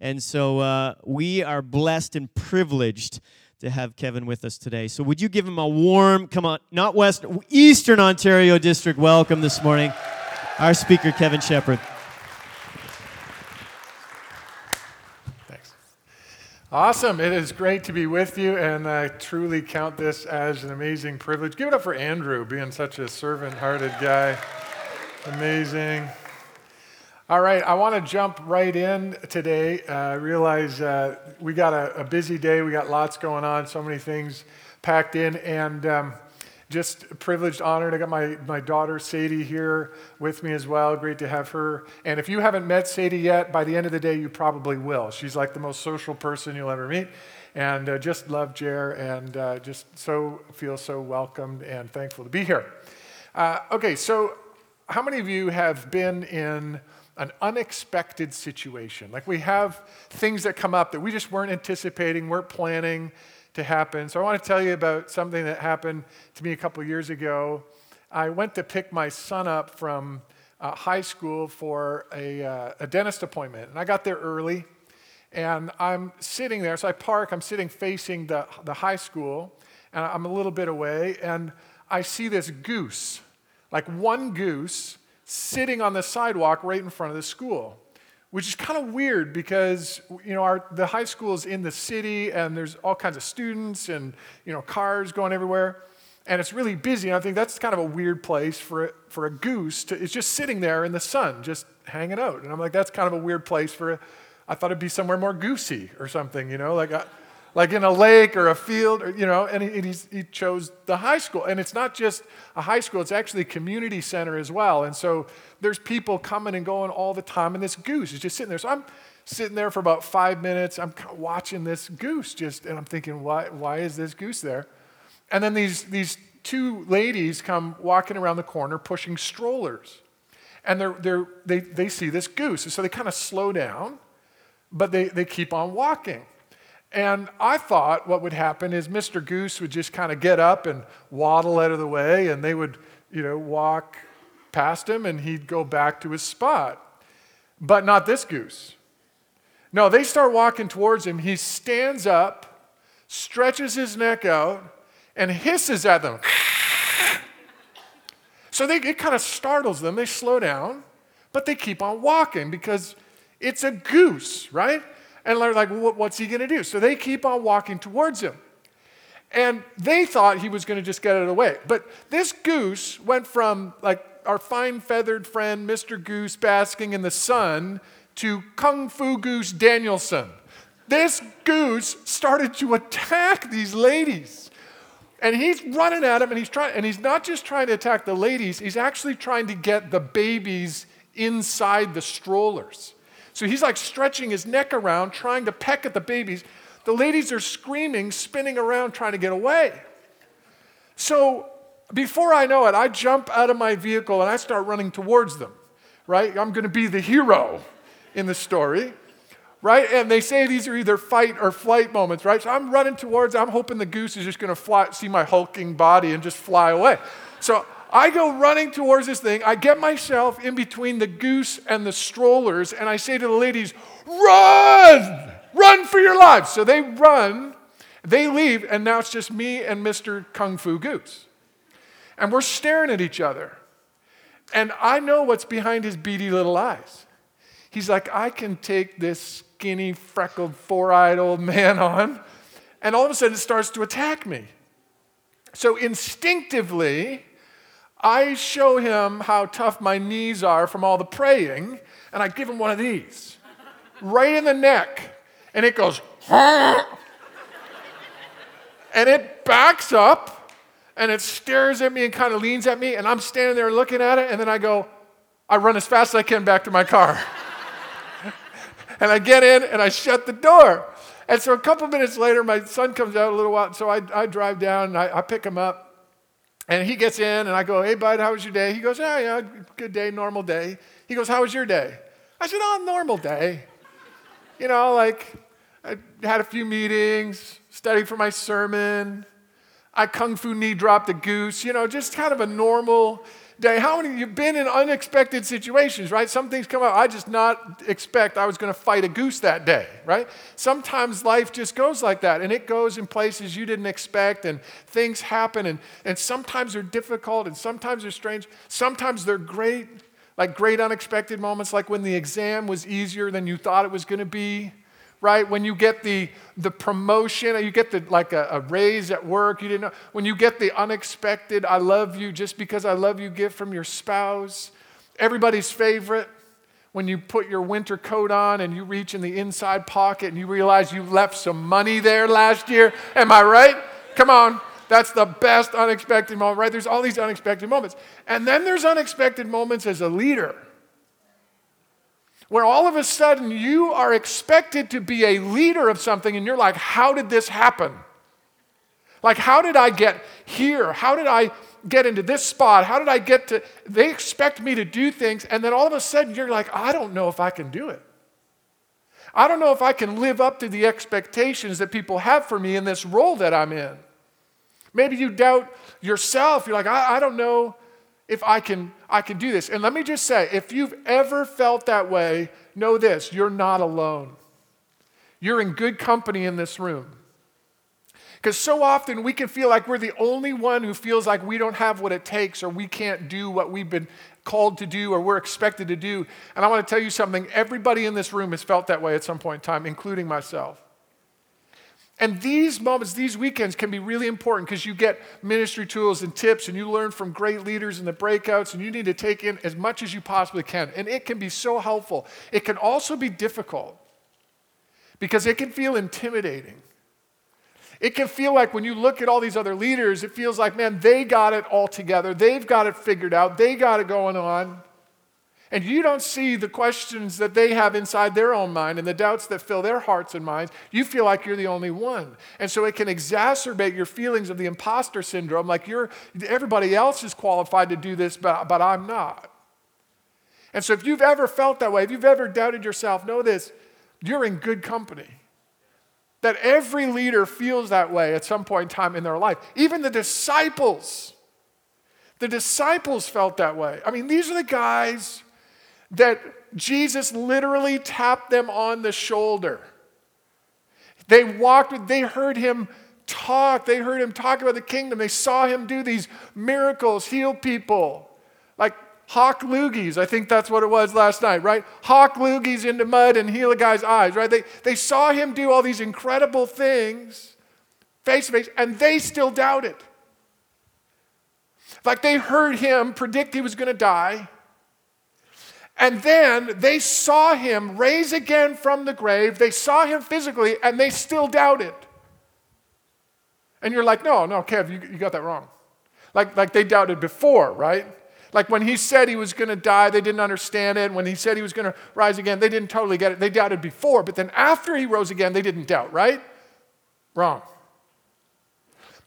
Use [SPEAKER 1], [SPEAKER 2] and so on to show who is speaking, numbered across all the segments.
[SPEAKER 1] And so uh, we are blessed and privileged to have Kevin with us today. So would you give him a warm, come on, not West, Eastern Ontario District welcome this morning, our speaker, Kevin Shepard.
[SPEAKER 2] Thanks. Awesome. It is great to be with you, and I truly count this as an amazing privilege. Give it up for Andrew being such a servant hearted guy. Amazing. All right, I want to jump right in today. I uh, realize uh, we got a, a, busy day. We got lots going on, so many things packed in, and um, just privileged, honored. I got my, my daughter Sadie here with me as well. Great to have her. And if you haven't met Sadie yet, by the end of the day, you probably will. She's like the most social person you'll ever meet. And uh, just love Jer and uh, just so feel so welcomed and thankful to be here. Uh, okay, so how many of you have been in an unexpected situation. Like we have things that come up that we just weren't anticipating, weren't planning to happen. So I want to tell you about something that happened to me a couple years ago. I went to pick my son up from uh, high school for a, uh, a dentist appointment, and I got there early. And I'm sitting there, so I park, I'm sitting facing the, the high school, and I'm a little bit away, and I see this goose, like one goose sitting on the sidewalk right in front of the school, which is kind of weird because you know our, the high school is in the city and there's all kinds of students and you know cars going everywhere, and it's really busy. And I think that's kind of a weird place for a, for a goose to. It's just sitting there in the sun, just hanging out. And I'm like, that's kind of a weird place for. A, I thought it'd be somewhere more goosey or something, you know, like. A, like in a lake or a field, or, you know, and he, he chose the high school. And it's not just a high school, it's actually a community center as well. And so there's people coming and going all the time, and this goose is just sitting there. So I'm sitting there for about five minutes. I'm watching this goose just, and I'm thinking, why, why is this goose there? And then these, these two ladies come walking around the corner pushing strollers. And they're, they're, they, they see this goose. And so they kind of slow down, but they, they keep on walking. And I thought what would happen is Mr. Goose would just kind of get up and waddle out of the way, and they would, you know, walk past him and he'd go back to his spot. But not this goose. No, they start walking towards him. He stands up, stretches his neck out, and hisses at them. so they, it kind of startles them. They slow down, but they keep on walking because it's a goose, right? And they're like, well, what's he going to do? So they keep on walking towards him. And they thought he was going to just get out of the way. But this goose went from like our fine feathered friend, Mr. Goose, basking in the sun, to Kung Fu Goose Daniel-san. This goose started to attack these ladies. And he's running at him, and he's trying, and he's not just trying to attack the ladies, he's actually trying to get the babies inside the strollers. So he's like stretching his neck around, trying to peck at the babies. The ladies are screaming, spinning around, trying to get away. So before I know it, I jump out of my vehicle and I start running towards them, right? I'm going to be the hero in the story, right? And they say these are either fight or flight moments, right? So I'm running towards, I'm hoping the goose is just going to fly, see my hulking body and just fly away. So I go running towards this thing. I get myself in between the goose and the strollers, and I say to the ladies, Run! Run for your lives. So they run, they leave, and now it's just me and Mr. Kung Fu Goose. And we're staring at each other. And I know what's behind his beady little eyes. He's like, I can take this skinny, freckled, four eyed old man on. And all of a sudden, it starts to attack me. So instinctively, I show him how tough my knees are from all the praying, and I give him one of these right in the neck, and it goes, and it backs up and it stares at me and kind of leans at me, and I'm standing there looking at it, and then I go, I run as fast as I can back to my car. and I get in and I shut the door. And so a couple minutes later, my son comes out a little while, so I, I drive down and I, I pick him up. And he gets in, and I go, Hey, bud, how was your day? He goes, Yeah, yeah, good day, normal day. He goes, How was your day? I said, Oh, normal day. You know, like I had a few meetings, studied for my sermon. I kung fu knee dropped a goose, you know, just kind of a normal day. How many of you have been in unexpected situations, right? Some things come up. I just not expect I was going to fight a goose that day, right? Sometimes life just goes like that, and it goes in places you didn't expect, and things happen, and, and sometimes they're difficult, and sometimes they're strange. Sometimes they're great, like great unexpected moments, like when the exam was easier than you thought it was going to be right? When you get the, the promotion, you get the, like a, a, raise at work, you didn't know. When you get the unexpected, I love you just because I love you gift from your spouse. Everybody's favorite. When you put your winter coat on and you reach in the inside pocket and you realize you left some money there last year. Am I right? Come on. That's the best unexpected moment, right? There's all these unexpected moments. And then there's unexpected moments as a leader where all of a sudden you are expected to be a leader of something and you're like, how did this happen? Like, how did I get here? How did I get into this spot? How did I get to? They expect me to do things, and then all of a sudden you're like, I don't know if I can do it. I don't know if I can live up to the expectations that people have for me in this role that I'm in. Maybe you doubt yourself. You're like, I, I don't know if I can, I can do this. And let me just say if you've ever felt that way, know this you're not alone. You're in good company in this room. Because so often we can feel like we're the only one who feels like we don't have what it takes or we can't do what we've been called to do or we're expected to do. And I want to tell you something everybody in this room has felt that way at some point in time, including myself. And these moments, these weekends can be really important because you get ministry tools and tips and you learn from great leaders in the breakouts and you need to take in as much as you possibly can. And it can be so helpful. It can also be difficult because it can feel intimidating. It can feel like when you look at all these other leaders, it feels like, man, they got it all together. They've got it figured out. They got it going on and you don't see the questions that they have inside their own mind and the doubts that fill their hearts and minds, you feel like you're the only one. And so it can exacerbate your feelings of the imposter syndrome, like you're everybody else is qualified to do this, but, but I'm not. And so if you've ever felt that way, if you've ever doubted yourself, know this, you're in good company. That every leader feels that way at some point in time in their life. Even the disciples. The disciples felt that way. I mean, these are the guys that Jesus literally tapped them on the shoulder. They walked, they heard him talk. They heard him talk about the kingdom. They saw him do these miracles, heal people. Like hawk loogies, I think that's what it was last night, right? Hawk loogies into mud and heal a guy's eyes, right? They, they saw him do all these incredible things face to face, and they still doubted. Like they heard him predict he was going to die. And then they saw him raise again from the grave. They saw him physically, and they still doubted. And you're like, no, no, Kev, you, you got that wrong. Like, like they doubted before, right? Like when he said he was going to die, they didn't understand it. When he said he was going to rise again, they didn't totally get it. They doubted before, but then after he rose again, they didn't doubt, right? Wrong.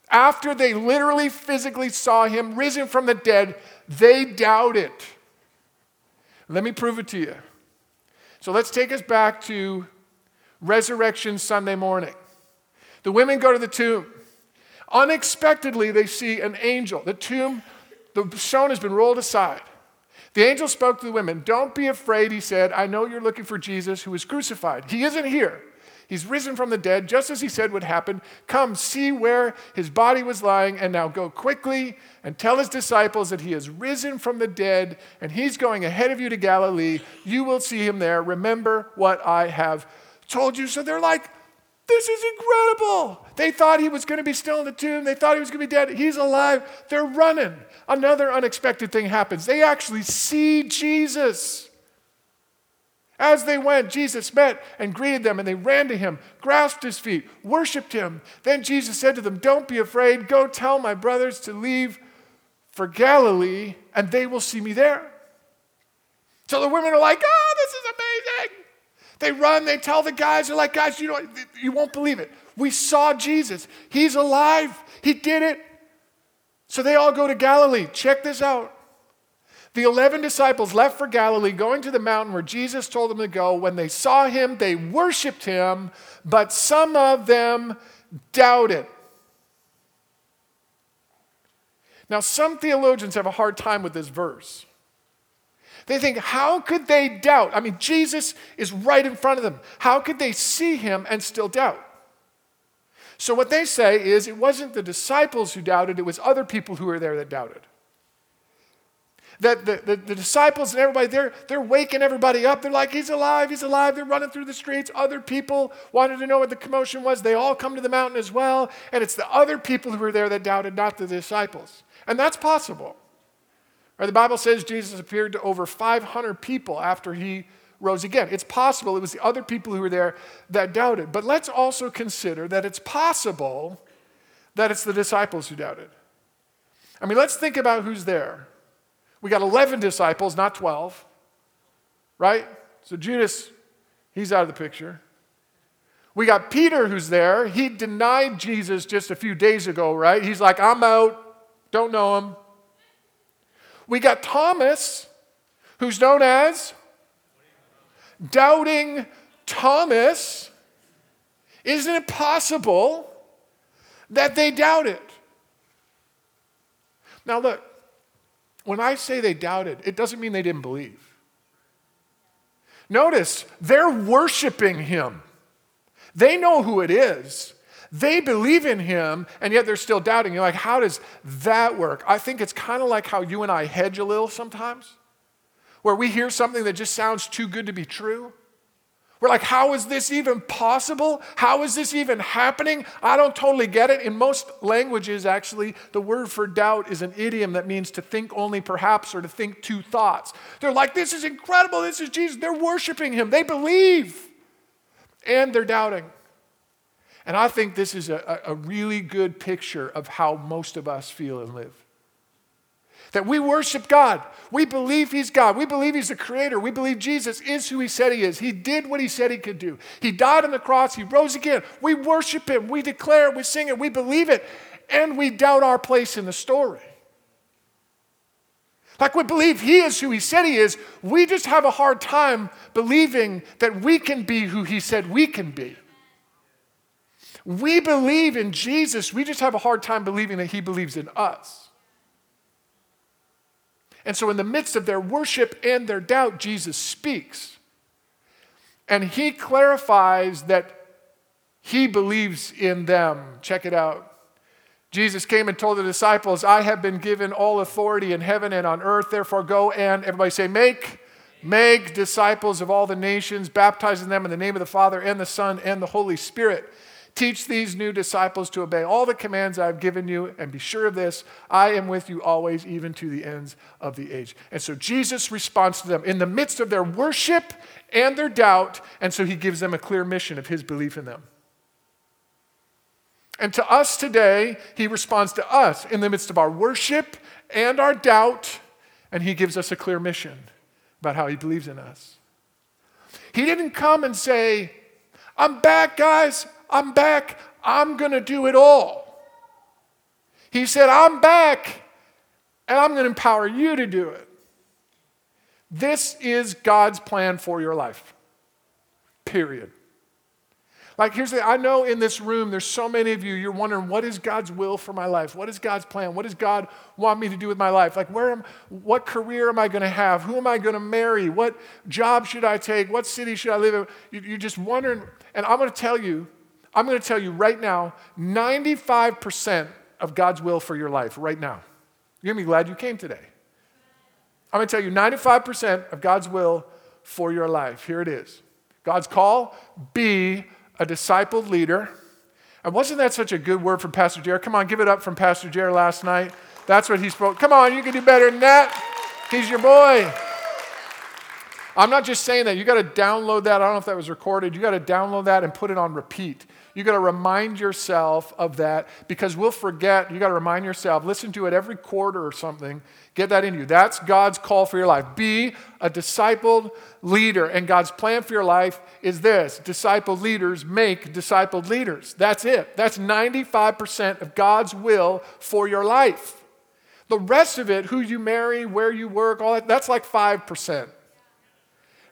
[SPEAKER 2] After they literally physically saw him risen from the dead, they doubted. Let me prove it to you. So let's take us back to Resurrection Sunday morning. The women go to the tomb. Unexpectedly, they see an angel. The tomb, the stone has been rolled aside. The angel spoke to the women. Don't be afraid, he said. I know you're looking for Jesus who was crucified. He isn't here. He's risen from the dead, just as he said would happen. Come, see where his body was lying, and now go quickly and tell his disciples that he has risen from the dead, and he's going ahead of you to Galilee. You will see him there. Remember what I have told you. So they're like, this is incredible. They thought he was going to be still in the tomb. They thought he was going to be dead. He's alive. They're running. Another unexpected thing happens. They actually see Jesus. As they went, Jesus met and greeted them, and they ran to him, grasped his feet, worshiped him. Then Jesus said to them, Don't be afraid. Go tell my brothers to leave for Galilee, and they will see me there. So the women are like, Oh, this is amazing. They run, they tell the guys, they're like, Guys, you, know, you won't believe it. We saw Jesus. He's alive. He did it. So they all go to Galilee. Check this out. The 11 disciples left for Galilee, going to the mountain where Jesus told them to go. When they saw him, they worshiped him, but some of them doubted. Now, some theologians have a hard time with this verse. They think, how could they doubt? I mean, Jesus is right in front of them. How could they see him and still doubt? So, what they say is it wasn't the disciples who doubted, it was other people who were there that doubted. That the, the, the, disciples and everybody, they're, they're waking everybody up. They're like, He's alive, He's alive. They're running through the streets. Other people wanted to know what the commotion was. They all come to the mountain as well. And it's the other people who were there that doubted, not the disciples. And that's possible. Right, the Bible says Jesus appeared to over 500 people after he rose again. It's possible it was the other people who were there that doubted. But let's also consider that it's possible that it's the disciples who doubted. I mean, let's think about who's there. We got 11 disciples, not 12, right? So Judas, he's out of the picture. We got Peter who's there. He denied Jesus just a few days ago, right? He's like, I'm out, don't know him. We got Thomas, who's known as Doubting Thomas, isn't it possible that they doubt it? Now, look, when I say they doubted, it doesn't mean they didn't believe. Notice, they're worshiping him. They know who it is. They believe in him, and yet they're still doubting. You're like, how does that work? I think it's kind of like how you and I hedge a little sometimes where we hear something that just sounds too good to be true. We're like, how is this even possible? How is this even happening? I don't totally get it. In most languages, actually, the word for doubt is an idiom that means to think only perhaps or to think two thoughts. They're like, this is incredible. This is Jesus. They're worshiping him. They believe and they're doubting. And I think this is a, a really good picture of how most of us feel and live. That we worship God. We believe He's God. We believe He's the Creator. We believe Jesus is who He said He is. He did what He said He could do. He died on the cross. He rose again. We worship Him. We declare it. We sing it. We believe it. And we doubt our place in the story. Like we believe He is who He said He is. We just have a hard time believing that we can be who He said we can be. We believe in Jesus. We just have a hard time believing that He believes in us. And so, in the midst of their worship and their doubt, Jesus speaks. And he clarifies that he believes in them. Check it out. Jesus came and told the disciples, I have been given all authority in heaven and on earth. Therefore, go and, everybody say, make, make disciples of all the nations, baptizing them in the name of the Father and the Son and the Holy Spirit Teach these new disciples to obey all the commands I've given you, and be sure of this I am with you always, even to the ends of the age. And so Jesus responds to them in the midst of their worship and their doubt, and so he gives them a clear mission of his belief in them. And to us today, he responds to us in the midst of our worship and our doubt, and he gives us a clear mission about how he believes in us. He didn't come and say, I'm back, guys. I'm back. I'm going to do it all. He said, I'm back and I'm going to empower you to do it. This is God's plan for your life. Period. Like, here's the I know in this room, there's so many of you, you're wondering, what is God's will for my life? What is God's plan? What does God want me to do with my life? Like, where am, what career am I going to have? Who am I going to marry? What job should I take? What city should I live in? You're just wondering. And I'm going to tell you, I'm going to tell you right now 95% of God's will for your life, right now. You're going to be glad you came today. I'm going to tell you 95% of God's will for your life. Here it is God's call be a discipled leader. And wasn't that such a good word from Pastor Jared? Come on, give it up from Pastor Jared last night. That's what he spoke. Come on, you can do better than that. He's your boy. I'm not just saying that. You got to download that. I don't know if that was recorded. You got to download that and put it on repeat. You got to remind yourself of that because we'll forget. You got to remind yourself, listen to it every quarter or something. Get that into you. That's God's call for your life. Be a discipled leader. And God's plan for your life is this discipled leaders make discipled leaders. That's it. That's 95% of God's will for your life. The rest of it, who you marry, where you work, all that, that's like 5%.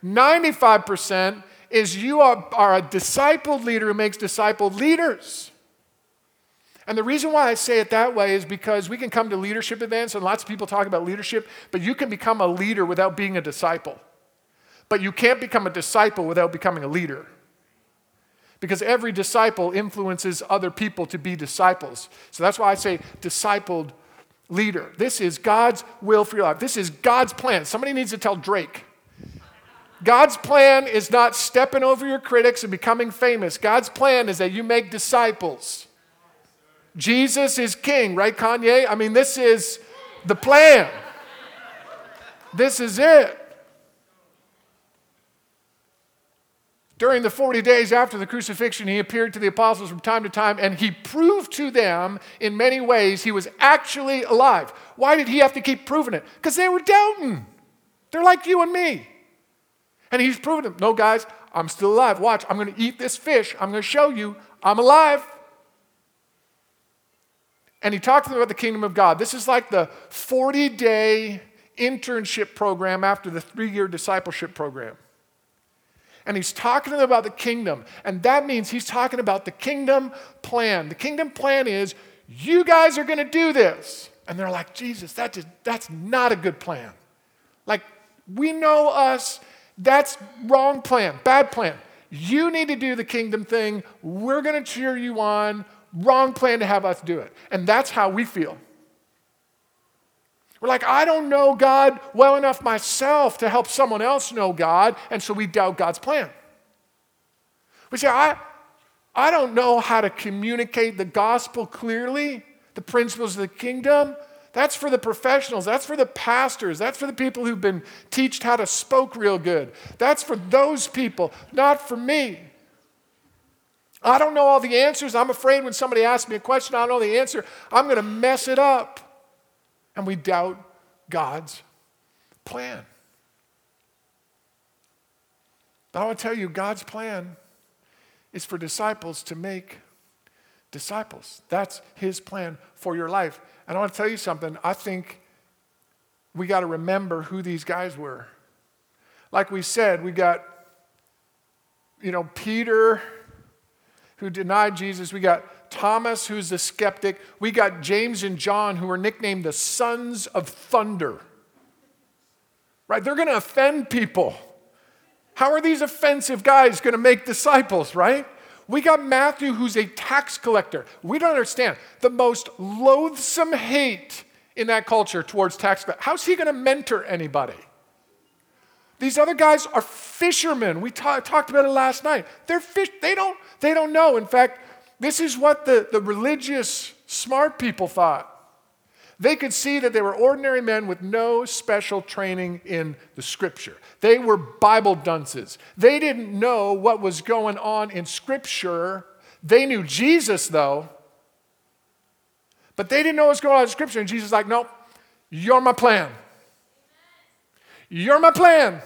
[SPEAKER 2] 95% is you are, are a discipled leader who makes discipled leaders. And the reason why I say it that way is because we can come to leadership events, and lots of people talk about leadership, but you can become a leader without being a disciple. But you can't become a disciple without becoming a leader. Because every disciple influences other people to be disciples. So that's why I say discipled leader. This is God's will for your life. This is God's plan. Somebody needs to tell Drake. God's plan is not stepping over your critics and becoming famous. God's plan is that you make disciples. Jesus is king, right, Kanye? I mean, this is the plan. This is it. During the 40 days after the crucifixion, he appeared to the apostles from time to time and he proved to them in many ways he was actually alive. Why did he have to keep proving it? Because they were doubting. They're like you and me. And he's proving them, no, guys, I'm still alive. Watch, I'm going to eat this fish. I'm going to show you I'm alive and he talked to them about the kingdom of God. This is like the 40 day internship program after the three year discipleship program. And he's talking to them about the kingdom. And that means he's talking about the kingdom plan. The kingdom plan is you guys are going to do this. And they're like, Jesus, that just, that's not a good plan. Like, we know us, that's wrong plan, bad plan. You need to do the kingdom thing. We're going to cheer you on. Wrong plan to have us do it. And that's how we feel. We're like, I don't know God well enough myself to help someone else know God, and so we doubt God's plan. We say, I, I don't know how to communicate the gospel clearly, the principles of the kingdom. That's for the professionals. That's for the pastors. That's for the people who've been taught how to spoke real good. That's for those people, not for me. I don't know all the answers. I'm afraid when somebody asks me a question, I don't know the answer. I'm going to mess it up. And we doubt God's plan. But I want to tell you, God's plan is for disciples to make disciples. That's His plan for your life. And I want to tell you something. I think we got to remember who these guys were. Like we said, we got, you know, Peter who denied Jesus. We got Thomas, who's the skeptic. We got James and John, who are nicknamed the sons of thunder. Right? They're going to offend people. How are these offensive guys going to make disciples, right? We got Matthew, who's a tax collector. We don't understand the most loathsome hate in that culture towards tax collectors. How's he going to mentor anybody? These other guys are fishermen. We ta- talked about it last night. They're fish. They don't. They don't know. In fact, this is what the, the religious smart people thought. They could see that they were ordinary men with no special training in the scripture. They were Bible dunces. They didn't know what was going on in scripture. They knew Jesus, though, but they didn't know what was going on in scripture. And Jesus is like, nope, you're my plan. You're my plan.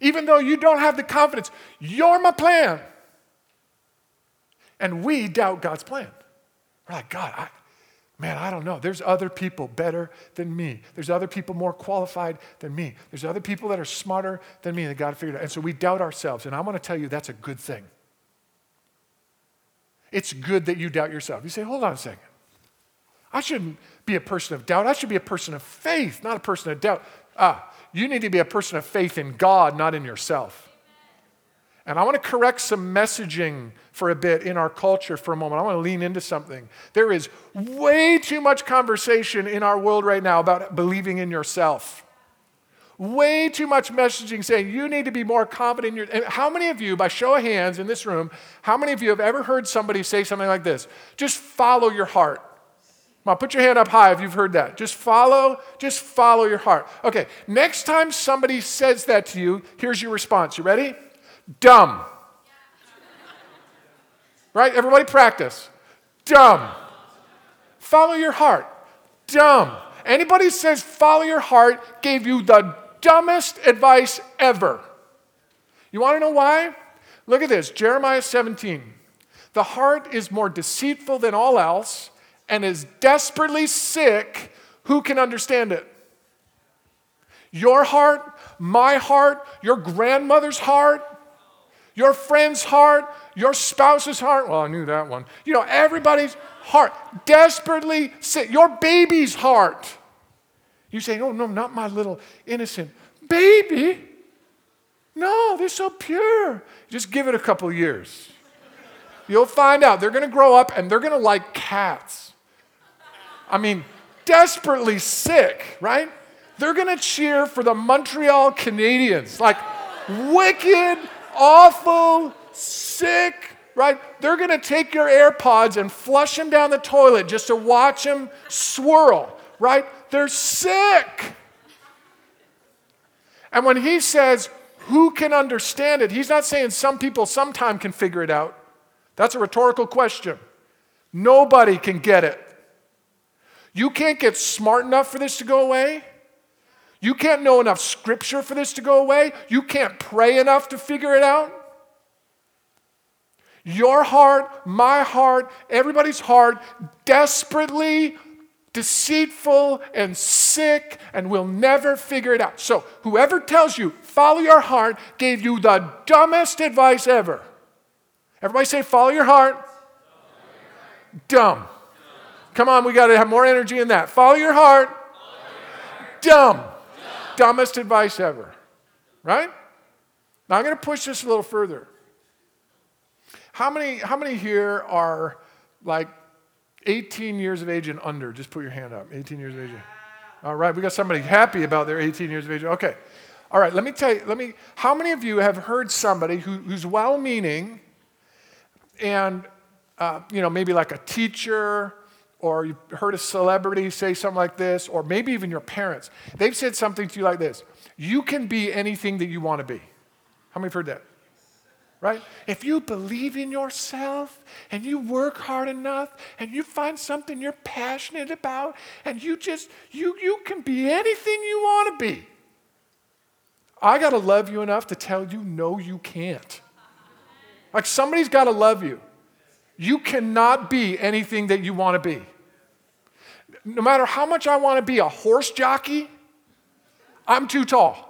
[SPEAKER 2] Even though you don't have the confidence, you're my plan. And we doubt God's plan. We're like, God, I, man, I don't know. There's other people better than me. There's other people more qualified than me. There's other people that are smarter than me that God figured out. And so we doubt ourselves. And I want to tell you that's a good thing. It's good that you doubt yourself. You say, hold on a second. I shouldn't be a person of doubt. I should be a person of faith, not a person of doubt. Ah, you need to be a person of faith in God, not in yourself. And I want to correct some messaging for a bit in our culture for a moment. I want to lean into something. There is way too much conversation in our world right now about believing in yourself. Way too much messaging saying you need to be more confident in your. How many of you, by show of hands in this room, how many of you have ever heard somebody say something like this? Just follow your heart. On, put your hand up high if you've heard that. Just follow, just follow your heart. Okay, next time somebody says that to you, here's your response. You ready? Dumb. Right? Everybody practice. Dumb. Follow your heart. Dumb. Anybody says follow your heart gave you the dumbest advice ever. You want to know why? Look at this Jeremiah 17. The heart is more deceitful than all else and is desperately sick, who can understand it? Your heart, my heart, your grandmother's heart, your friend's heart, your spouse's heart. Well, I knew that one. You know, everybody's heart. Desperately sick. Your baby's heart. You say, oh, no, not my little innocent baby. No, they're so pure. Just give it a couple years. You'll find out. They're going to grow up and they're going to like cats. I mean, desperately sick, right? They're going to cheer for the Montreal Canadiens. Like, wicked, awful, sick, right? They're going to take your AirPods and flush them down the toilet just to watch them swirl, right? They're sick. And when he says, who can understand it? He's not saying some people sometime can figure it out. That's a rhetorical question. Nobody can get it. You can't get smart enough for this to go away. You can't know enough scripture for this to go away. You can't pray enough to figure it out. Your heart, my heart, everybody's heart, desperately deceitful and sick and will never figure it out. So, whoever tells you, follow your heart, gave you the dumbest advice ever. Everybody say, follow your heart. Dumb. Come on, we got to have more energy in that. Follow your heart. Dumb. Dumbest advice ever. Right? Now I'm going to push this a little further. How many, how many here are like 18 years of age and under, just put your hand up. 18 years of age. All right, we got somebody happy about their 18 years of age. Okay. All right, let me tell you, let me, how many of you have heard somebody who, who's well meaning and, uh, you know, maybe like a teacher or you heard a celebrity say something like this, or maybe even your parents, they've said something to you like this You can be anything that you want to be. How many have heard that? right? If you believe in yourself and you work hard enough and you find something you're passionate about and you just you you can be anything you want to be. I got to love you enough to tell you no you can't. Like somebody's got to love you. You cannot be anything that you want to be. No matter how much I want to be a horse jockey, I'm too tall.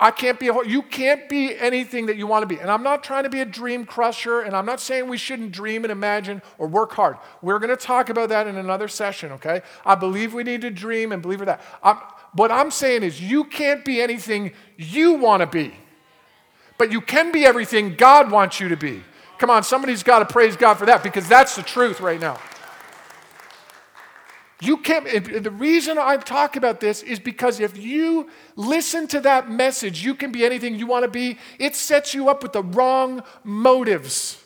[SPEAKER 2] I can't be a you can't be anything that you want to be. And I'm not trying to be a dream crusher, and I'm not saying we shouldn't dream and imagine or work hard. We're going to talk about that in another session, okay? I believe we need to dream and believe that. I'm, what I'm saying is you can't be anything you want to be, but you can be everything God wants you to be. Come on, somebody's got to praise God for that because that's the truth right now. You can't, the reason I talk about this is because if you listen to that message, you can be anything you want to be, it sets you up with the wrong motives.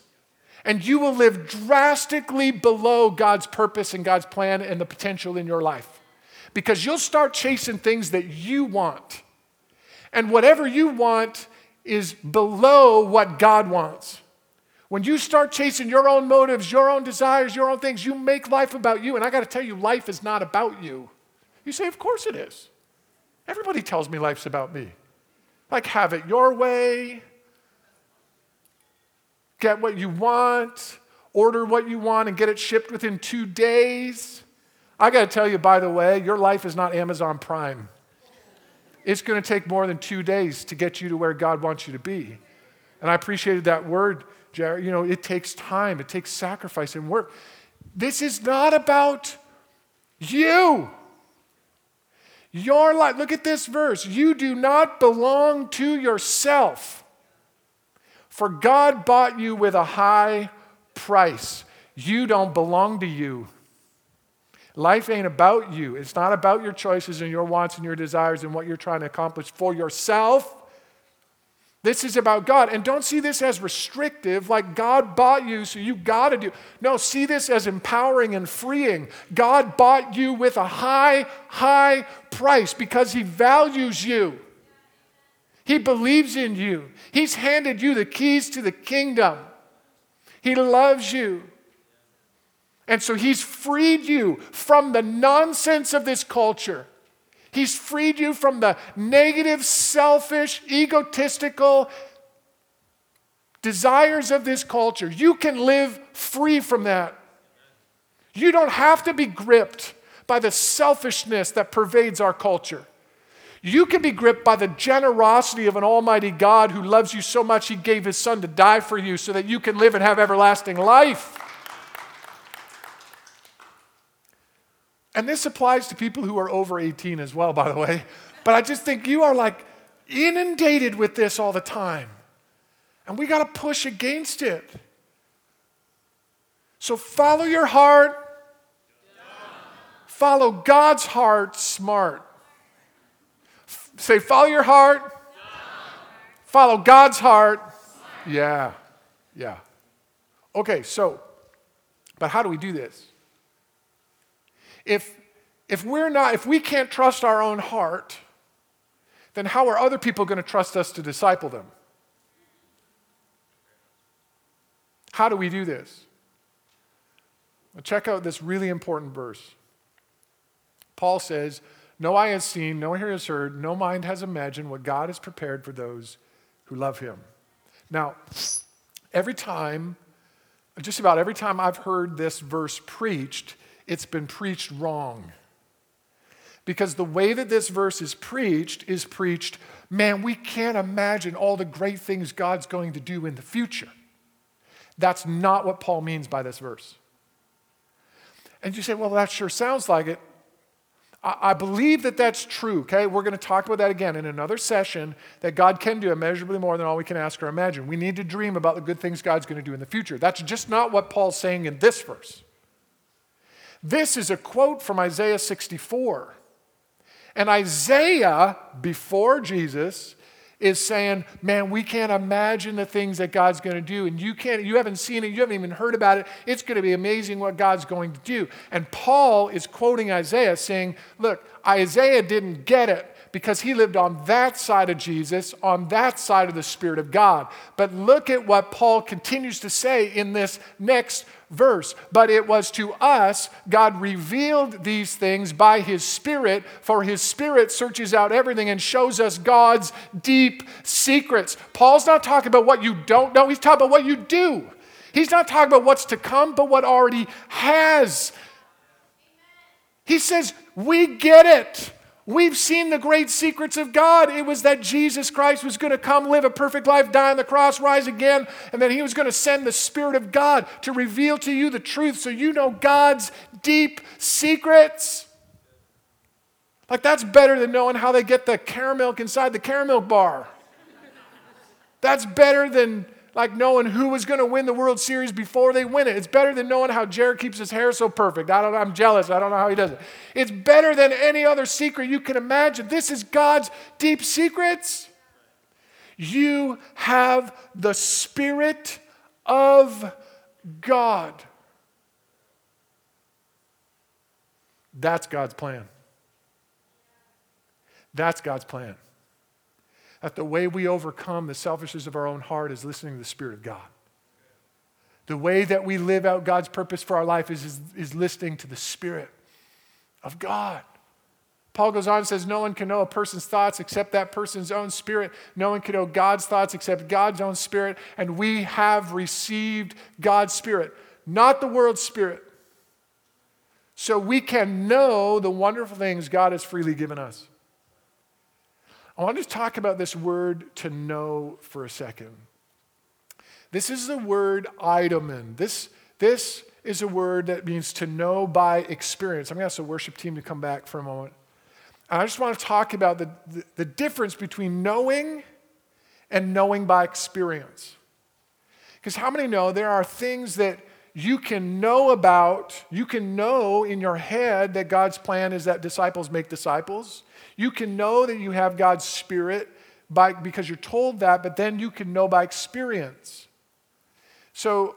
[SPEAKER 2] And you will live drastically below God's purpose and God's plan and the potential in your life. Because you'll start chasing things that you want. And whatever you want is below what God wants. When you start chasing your own motives, your own desires, your own things, you make life about you. And I got to tell you, life is not about you. You say, Of course it is. Everybody tells me life's about me. Like, have it your way, get what you want, order what you want, and get it shipped within two days. I got to tell you, by the way, your life is not Amazon Prime. It's going to take more than two days to get you to where God wants you to be. And I appreciated that word You know, it takes time, it takes sacrifice and work. This is not about you. Your life, look at this verse. You do not belong to yourself, for God bought you with a high price. You don't belong to you. Life ain't about you. It's not about your choices and your wants and your desires and what you're trying to accomplish for yourself. This is about God. And don't see this as restrictive, like God bought you, so you got to do. No, see this as empowering and freeing. God bought you with a high, high price because He values you. He believes in you. He's handed you the keys to the kingdom. He loves you. And so He's freed you from the nonsense of this culture. He's freed you from the negative, selfish, egotistical desires of this culture. You can live free from that. You don't have to be gripped by the selfishness that pervades our culture. You can be gripped by the generosity of an almighty God who loves you so much he gave his son to die for you so that you can live and have everlasting life. And this applies to people who are over 18 as well, by the way. But I just think you are like inundated with this all the time. And we got to push against it. So follow your heart. Follow God's heart smart. F- say, follow your heart. Follow God's heart. Yeah, yeah. Okay, so, but how do we do this? If, if we're not, if we can't trust our own heart, then how are other people going to trust us to disciple them? How do we do this? Well, check out this really important verse. Paul says, No eye has seen, no ear has heard, no mind has imagined what God has prepared for those who love him. Now, every time, just about every time I've heard this verse preached, it's been preached wrong. Because the way that this verse is preached is preached, man, we can't imagine all the great things God's going to do in the future. That's not what Paul means by this verse. And you say, well, that sure sounds like it. I believe that that's true, okay? We're going to talk about that again in another session that God can do immeasurably more than all we can ask or imagine. We need to dream about the good things God's going to do in the future. That's just not what Paul's saying in this verse. This is a quote from Isaiah 64. And Isaiah, before Jesus, is saying, man, we can't imagine the things that God's going to do. And you can't, you haven't seen it, you haven't even heard about it. It's going to be amazing what God's going to do. And Paul is quoting Isaiah saying, look, Isaiah didn't get it because he lived on that side of Jesus, on that side of the Spirit of God. But look at what Paul continues to say in this next verse. But it was to us, God revealed these things by his Spirit, for his Spirit searches out everything and shows us God's deep secrets. Paul's not talking about what you don't know, he's talking about what you do. He's not talking about what's to come, but what already has. He says, We get it. We've seen the great secrets of God. It was that Jesus Christ was going to come, live a perfect life, die on the cross, rise again, and then he was going to send the Spirit of God to reveal to you the truth so you know God's deep secrets. Like, that's better than knowing how they get the caramel inside the caramel bar. That's better than like knowing who was going to win the World Series before they win it. It's better than knowing how Jared keeps his hair so perfect. I don't I'm jealous. I don't know how he does it. It's better than any other secret you can imagine. This is God's deep secrets. You have the Spirit of God. That's God's plan. That's God's plan that the way we overcome the selfishness of our own heart is listening to the Spirit of God. The way that we live out God's purpose for our life is, is, is listening to the Spirit of God. Paul goes on and says, No one can know a person's thoughts except that person's own spirit. No one can know God's thoughts except God's own spirit. And we have received God's spirit, not the world's spirit. So we can know the wonderful things God has freely given us. I want to talk about this word to know for a second. This is the word idomen. This, this is a word that means to know by experience. I'm going to ask the worship team to come back for a moment. And I just want to talk about the, the, the difference between knowing and knowing by experience. Because how many know there are things that you can know about, you can know in your head that God's plan is that disciples make disciples. You can know that you have God's Spirit by, because you're told that, but then you can know by experience. So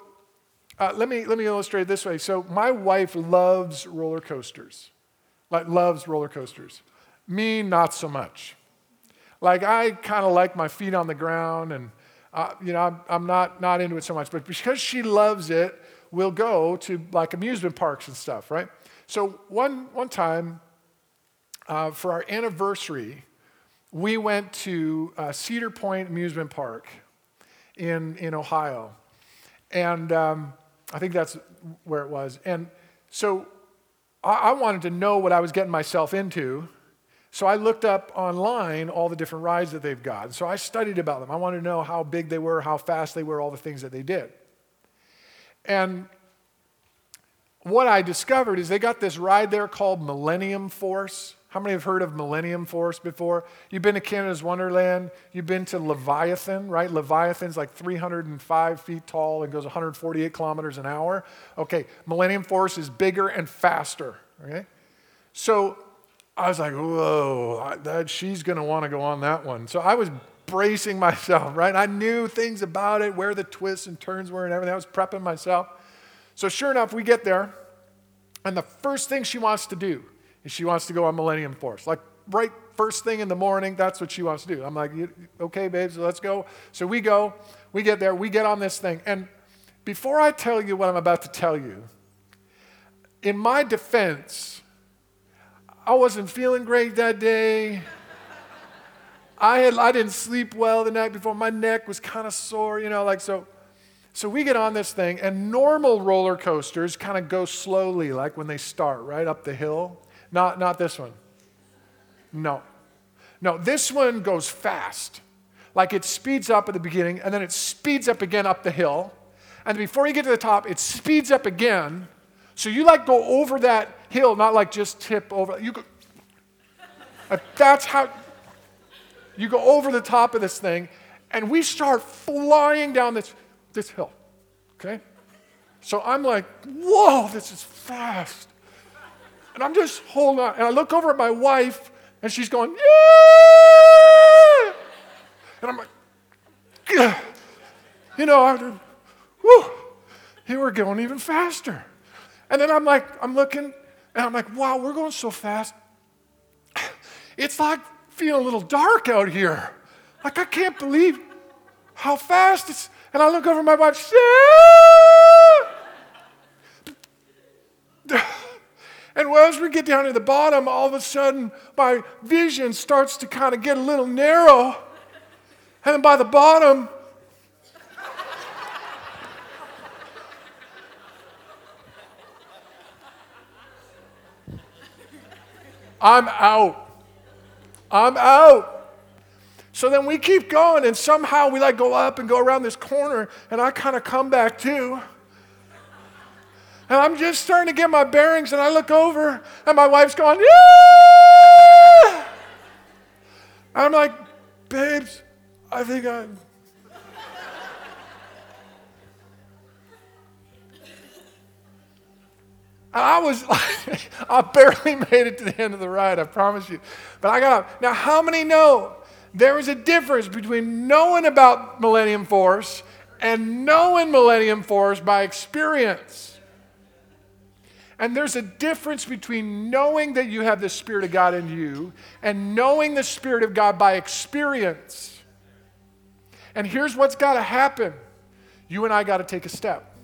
[SPEAKER 2] uh, let, me, let me illustrate this way. So my wife loves roller coasters, like loves roller coasters. Me, not so much. Like I kind of like my feet on the ground and uh, you know, I'm, I'm, not, not into it so much, but because she loves it, we'll go to like amusement parks and stuff, right? So one, one time, uh, for our anniversary, we went to uh, Cedar Point Amusement Park in, in Ohio. And um, I think that's where it was. And so I, I wanted to know what I was getting myself into. So I looked up online all the different rides that they've got. So I studied about them. I wanted to know how big they were, how fast they were, all the things that they did. And what I discovered is they got this ride there called Millennium Force. How many have heard of Millennium Force before? You've been to Canada's Wonderland. You've been to Leviathan, right? Leviathan's like 305 feet tall and goes 148 kilometers an hour. Okay, Millennium Force is bigger and faster, okay? So I was like, whoa, that, she's going to want to go on that one. So I was bracing myself, right? I knew things about it, where the twists and turns were and everything. I was prepping myself. So sure enough, we get there, and the first thing she wants to do is she wants to go on Millennium Force. Like right first thing in the morning, that's what she wants to do. I'm like, okay, babe, so let's go. So we go, we get there, we get on this thing. And before I tell you what I'm about to tell you, in my defense, I wasn't feeling great that day. I, had, I didn't sleep well the night before. My neck was kind of sore, you know, like so. So we get on this thing, and normal roller coasters kind of go slowly, like when they start, right up the hill. Not, not this one. No. No, this one goes fast. Like it speeds up at the beginning, and then it speeds up again up the hill. And before you get to the top, it speeds up again. So you like go over that hill, not like just tip over. You go, that's how you go over the top of this thing, and we start flying down this, this hill. Okay? So I'm like, whoa, this is fast. And I'm just holding on. And I look over at my wife, and she's going, yeah! And I'm like, Gah. you know, I, whew, here we're going even faster. And then I'm like, I'm looking, and I'm like, wow, we're going so fast. It's like feeling a little dark out here. Like, I can't believe how fast it's. And I look over my wife, yeah! And as we get down to the bottom, all of a sudden my vision starts to kind of get a little narrow. And then by the bottom, I'm out. I'm out. So then we keep going, and somehow we like go up and go around this corner, and I kind of come back too. And I'm just starting to get my bearings, and I look over, and my wife's going, yeah! I'm like, babes, I think I'm. I was like, I barely made it to the end of the ride, I promise you. But I got up. Now, how many know there is a difference between knowing about Millennium Force and knowing Millennium Force by experience? And there's a difference between knowing that you have the Spirit of God in you and knowing the Spirit of God by experience. And here's what's got to happen you and I got to take a step.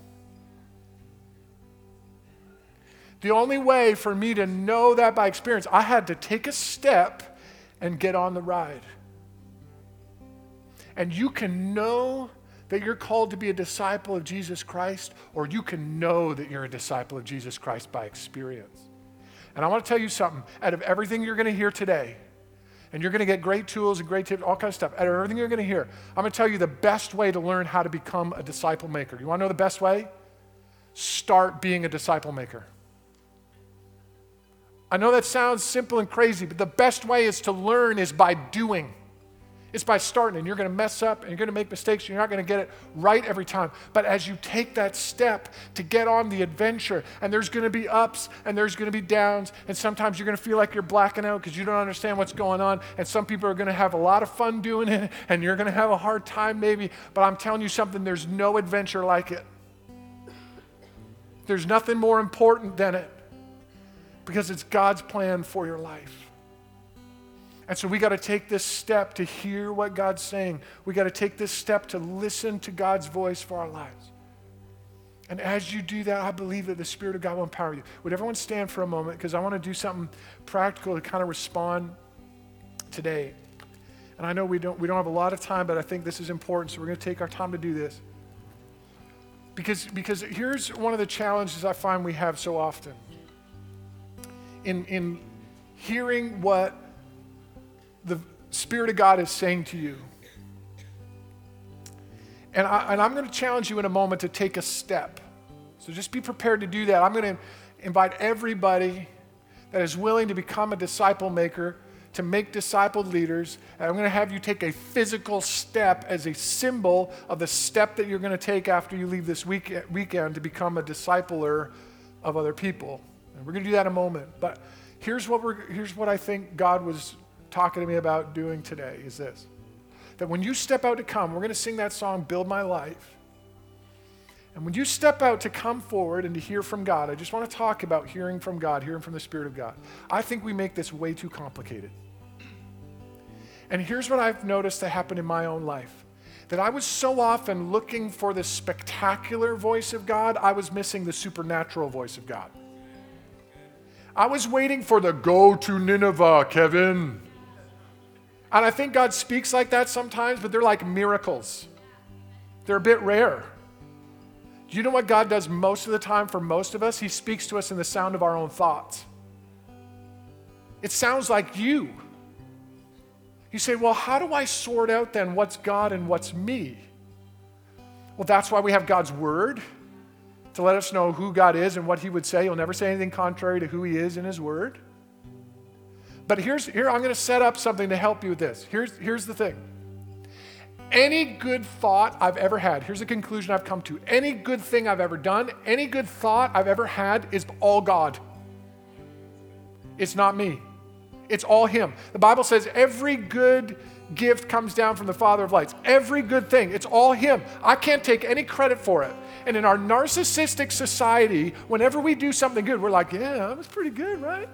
[SPEAKER 2] The only way for me to know that by experience, I had to take a step and get on the ride. And you can know that you're called to be a disciple of Jesus Christ, or you can know that you're a disciple of Jesus Christ by experience. And I want to tell you something out of everything you're going to hear today, and you're going to get great tools and great tips, all kinds of stuff. Out of everything you're going to hear, I'm going to tell you the best way to learn how to become a disciple maker. You want to know the best way? Start being a disciple maker. I know that sounds simple and crazy, but the best way is to learn is by doing. It's by starting, and you're going to mess up and you're going to make mistakes, and you're not going to get it right every time. But as you take that step to get on the adventure, and there's going to be ups and there's going to be downs, and sometimes you're going to feel like you're blacking out because you don't understand what's going on, and some people are going to have a lot of fun doing it, and you're going to have a hard time maybe. But I'm telling you something, there's no adventure like it. There's nothing more important than it because it's God's plan for your life. And so we got to take this step to hear what God's saying. We got to take this step to listen to God's voice for our lives. And as you do that, I believe that the Spirit of God will empower you. Would everyone stand for a moment? Because I want to do something practical to kind of respond today. And I know we don't, we don't have a lot of time, but I think this is important, so we're going to take our time to do this. Because, because here's one of the challenges I find we have so often in, in hearing what the Spirit of God is saying to you. And, I, and I'm going to challenge you in a moment to take a step. So just be prepared to do that. I'm going to invite everybody that is willing to become a disciple maker to make discipled leaders. And I'm going to have you take a physical step as a symbol of the step that you're going to take after you leave this week, weekend to become a discipler of other people. And we're going to do that in a moment. But here's what, we're, here's what I think God was talking to me about doing today is this. That when you step out to come, we're going to sing that song, Build My Life. And when you step out to come forward and to hear from God, I just want to talk about hearing from God, hearing from the Spirit of God. I think we make this way too complicated. And here's what I've noticed that happened in my own life that I was so often looking for the spectacular voice of God, I was missing the supernatural voice of God. I was waiting for the go to Nineveh, Kevin. And I think God speaks like that sometimes, but they're like miracles. They're a bit rare. Do you know what God does most of the time for most of us? He speaks to us in the sound of our own thoughts. It sounds like you. You say, well, how do I sort out then what's God and what's me? Well, that's why we have God's Word to let us know who God is and what He would say. He'll never say anything contrary to who He is in His Word. But here's, here, I'm going to set up something to help you with this. Here's, here's the thing any good thought I've ever had, here's a conclusion I've come to any good thing I've ever done, any good thought I've ever had is all God. It's not me, it's all Him. The Bible says every good gift comes down from the Father of lights. Every good thing, it's all Him. I can't take any credit for it. And in our narcissistic society, whenever we do something good, we're like, yeah, that was pretty good, right?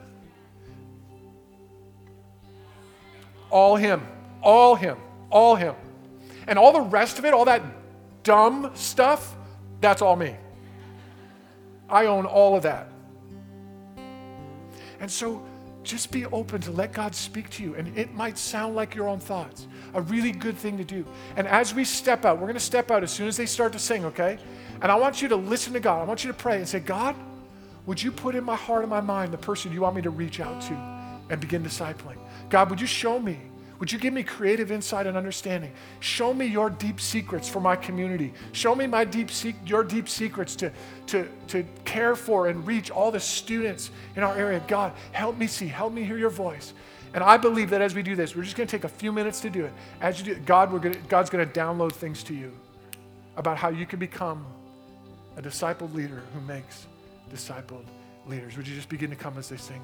[SPEAKER 2] All Him, all Him, all Him. And all the rest of it, all that dumb stuff, that's all me. I own all of that. And so just be open to let God speak to you. And it might sound like your own thoughts, a really good thing to do. And as we step out, we're going to step out as soon as they start to sing, okay? And I want you to listen to God. I want you to pray and say, God, would you put in my heart and my mind the person you want me to reach out to and begin discipling? God, would you show me would you give me creative insight and understanding? Show me your deep secrets for my community. Show me my deep se- your deep secrets to, to, to care for and reach all the students in our area. God, help me see, help me hear your voice. And I believe that as we do this, we're just going to take a few minutes to do it. As you do, God, we're gonna, God's going to download things to you about how you can become a discipled leader who makes discipled leaders. Would you just begin to come as they sing?